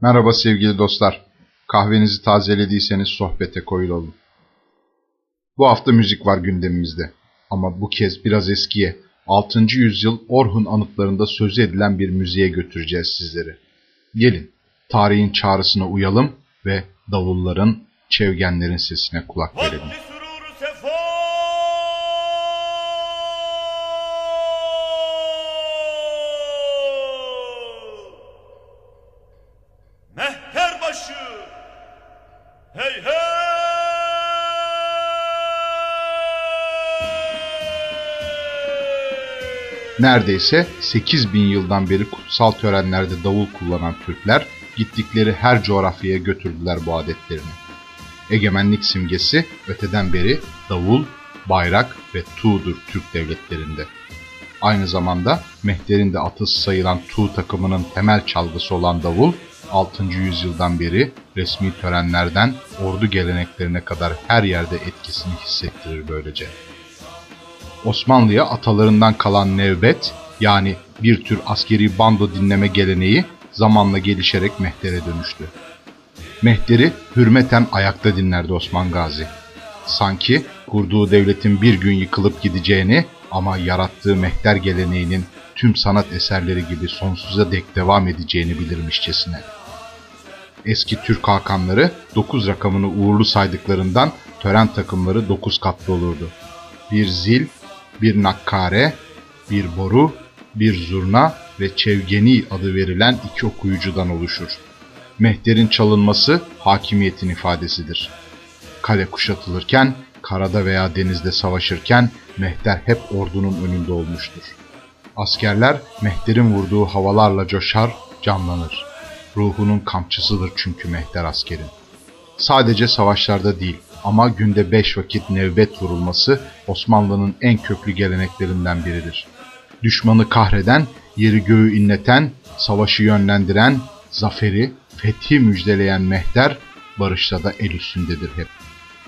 Merhaba sevgili dostlar. Kahvenizi tazelediyseniz sohbete koyulalım. Bu hafta müzik var gündemimizde. Ama bu kez biraz eskiye, 6. yüzyıl Orhun anıtlarında sözü edilen bir müziğe götüreceğiz sizleri. Gelin, tarihin çağrısına uyalım ve davulların, çevgenlerin sesine kulak verelim. Neredeyse 8 bin yıldan beri kutsal törenlerde davul kullanan Türkler gittikleri her coğrafyaya götürdüler bu adetlerini. Egemenlik simgesi öteden beri davul, bayrak ve tuğdur Türk devletlerinde. Aynı zamanda Mehter'in de atısı sayılan tuğ takımının temel çalgısı olan davul, 6. yüzyıldan beri resmi törenlerden ordu geleneklerine kadar her yerde etkisini hissettirir böylece. Osmanlı'ya atalarından kalan nevbet yani bir tür askeri bando dinleme geleneği zamanla gelişerek mehtere dönüştü. Mehteri hürmeten ayakta dinlerdi Osman Gazi. Sanki kurduğu devletin bir gün yıkılıp gideceğini ama yarattığı mehter geleneğinin tüm sanat eserleri gibi sonsuza dek devam edeceğini bilirmişçesine. Eski Türk hakanları 9 rakamını uğurlu saydıklarından tören takımları 9 katlı olurdu. Bir zil, bir nakkare, bir boru, bir zurna ve çevgeni adı verilen iki okuyucudan oluşur. Mehter'in çalınması hakimiyetin ifadesidir. Kale kuşatılırken, karada veya denizde savaşırken mehter hep ordunun önünde olmuştur. Askerler mehter'in vurduğu havalarla coşar, canlanır. Ruhunun kamçısıdır çünkü mehter askerin. Sadece savaşlarda değil, ama günde beş vakit nevbet vurulması Osmanlı'nın en köklü geleneklerinden biridir. Düşmanı kahreden, yeri göğü inleten, savaşı yönlendiren, zaferi, fethi müjdeleyen mehter, barışta da el üstündedir hep.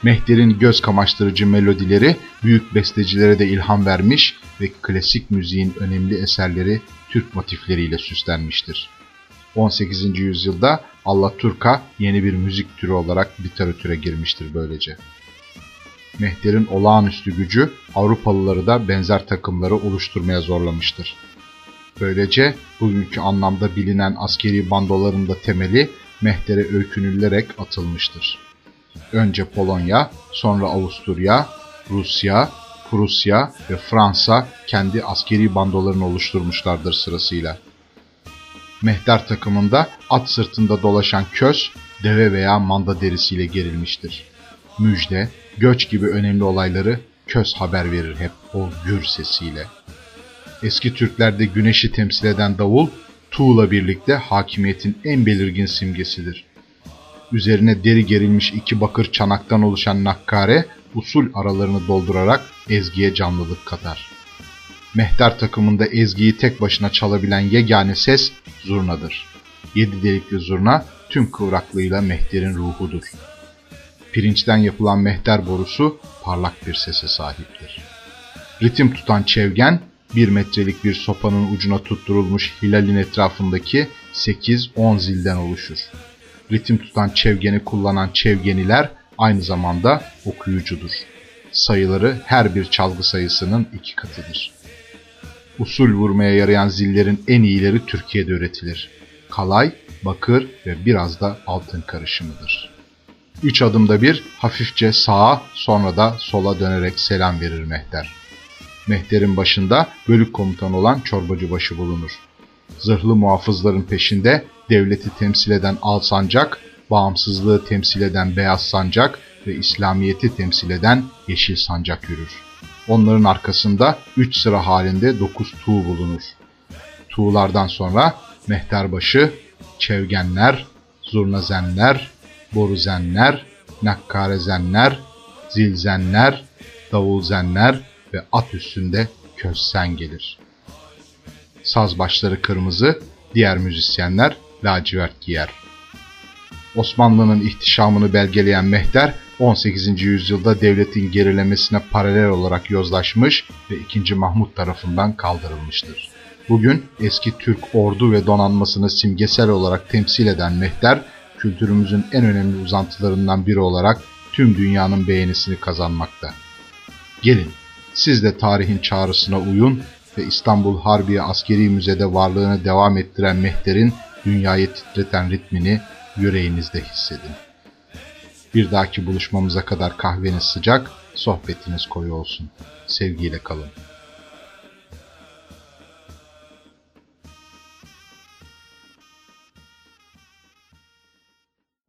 Mehter'in göz kamaştırıcı melodileri büyük bestecilere de ilham vermiş ve klasik müziğin önemli eserleri Türk motifleriyle süslenmiştir. 18. yüzyılda Allaturka yeni bir müzik türü olarak literatüre girmiştir böylece. Mehter'in olağanüstü gücü Avrupalıları da benzer takımları oluşturmaya zorlamıştır. Böylece bugünkü anlamda bilinen askeri bandoların da temeli Mehter'e öykünülerek atılmıştır. Önce Polonya, sonra Avusturya, Rusya, Prusya ve Fransa kendi askeri bandolarını oluşturmuşlardır sırasıyla. Mehter takımında at sırtında dolaşan köz, deve veya manda derisiyle gerilmiştir. Müjde, göç gibi önemli olayları köz haber verir hep o gür sesiyle. Eski Türklerde güneşi temsil eden davul, tuğla birlikte hakimiyetin en belirgin simgesidir. Üzerine deri gerilmiş iki bakır çanaktan oluşan nakkare, usul aralarını doldurarak ezgiye canlılık katar. Mehter takımında ezgiyi tek başına çalabilen yegane ses zurnadır. Yedi delikli zurna tüm kıvraklığıyla mehterin ruhudur. Pirinçten yapılan mehter borusu parlak bir sese sahiptir. Ritim tutan çevgen, bir metrelik bir sopanın ucuna tutturulmuş hilalin etrafındaki 8-10 zilden oluşur. Ritim tutan çevgeni kullanan çevgeniler aynı zamanda okuyucudur. Sayıları her bir çalgı sayısının iki katıdır. Usul vurmaya yarayan zillerin en iyileri Türkiye'de üretilir. Kalay, bakır ve biraz da altın karışımıdır. Üç adımda bir hafifçe sağa sonra da sola dönerek selam verir Mehter. Mehter'in başında bölük komutan olan çorbacıbaşı bulunur. Zırhlı muhafızların peşinde devleti temsil eden al sancak, bağımsızlığı temsil eden beyaz sancak ve İslamiyet'i temsil eden yeşil sancak yürür. Onların arkasında 3 sıra halinde 9 tuğ bulunur. Tuğlardan sonra mehterbaşı, çevgenler, zurnazenler, boruzenler, nakkarezenler, zilzenler, davulzenler ve at üstünde közsen gelir. Saz başları kırmızı, diğer müzisyenler lacivert giyer. Osmanlı'nın ihtişamını belgeleyen mehter 18. yüzyılda devletin gerilemesine paralel olarak yozlaşmış ve 2. Mahmut tarafından kaldırılmıştır. Bugün eski Türk ordu ve donanmasını simgesel olarak temsil eden mehter, kültürümüzün en önemli uzantılarından biri olarak tüm dünyanın beğenisini kazanmakta. Gelin, siz de tarihin çağrısına uyun ve İstanbul Harbiye Askeri Müze'de varlığını devam ettiren Mehter'in dünyayı titreten ritmini yüreğinizde hissedin. Bir dahaki buluşmamıza kadar kahveniz sıcak, sohbetiniz koyu olsun. Sevgiyle kalın.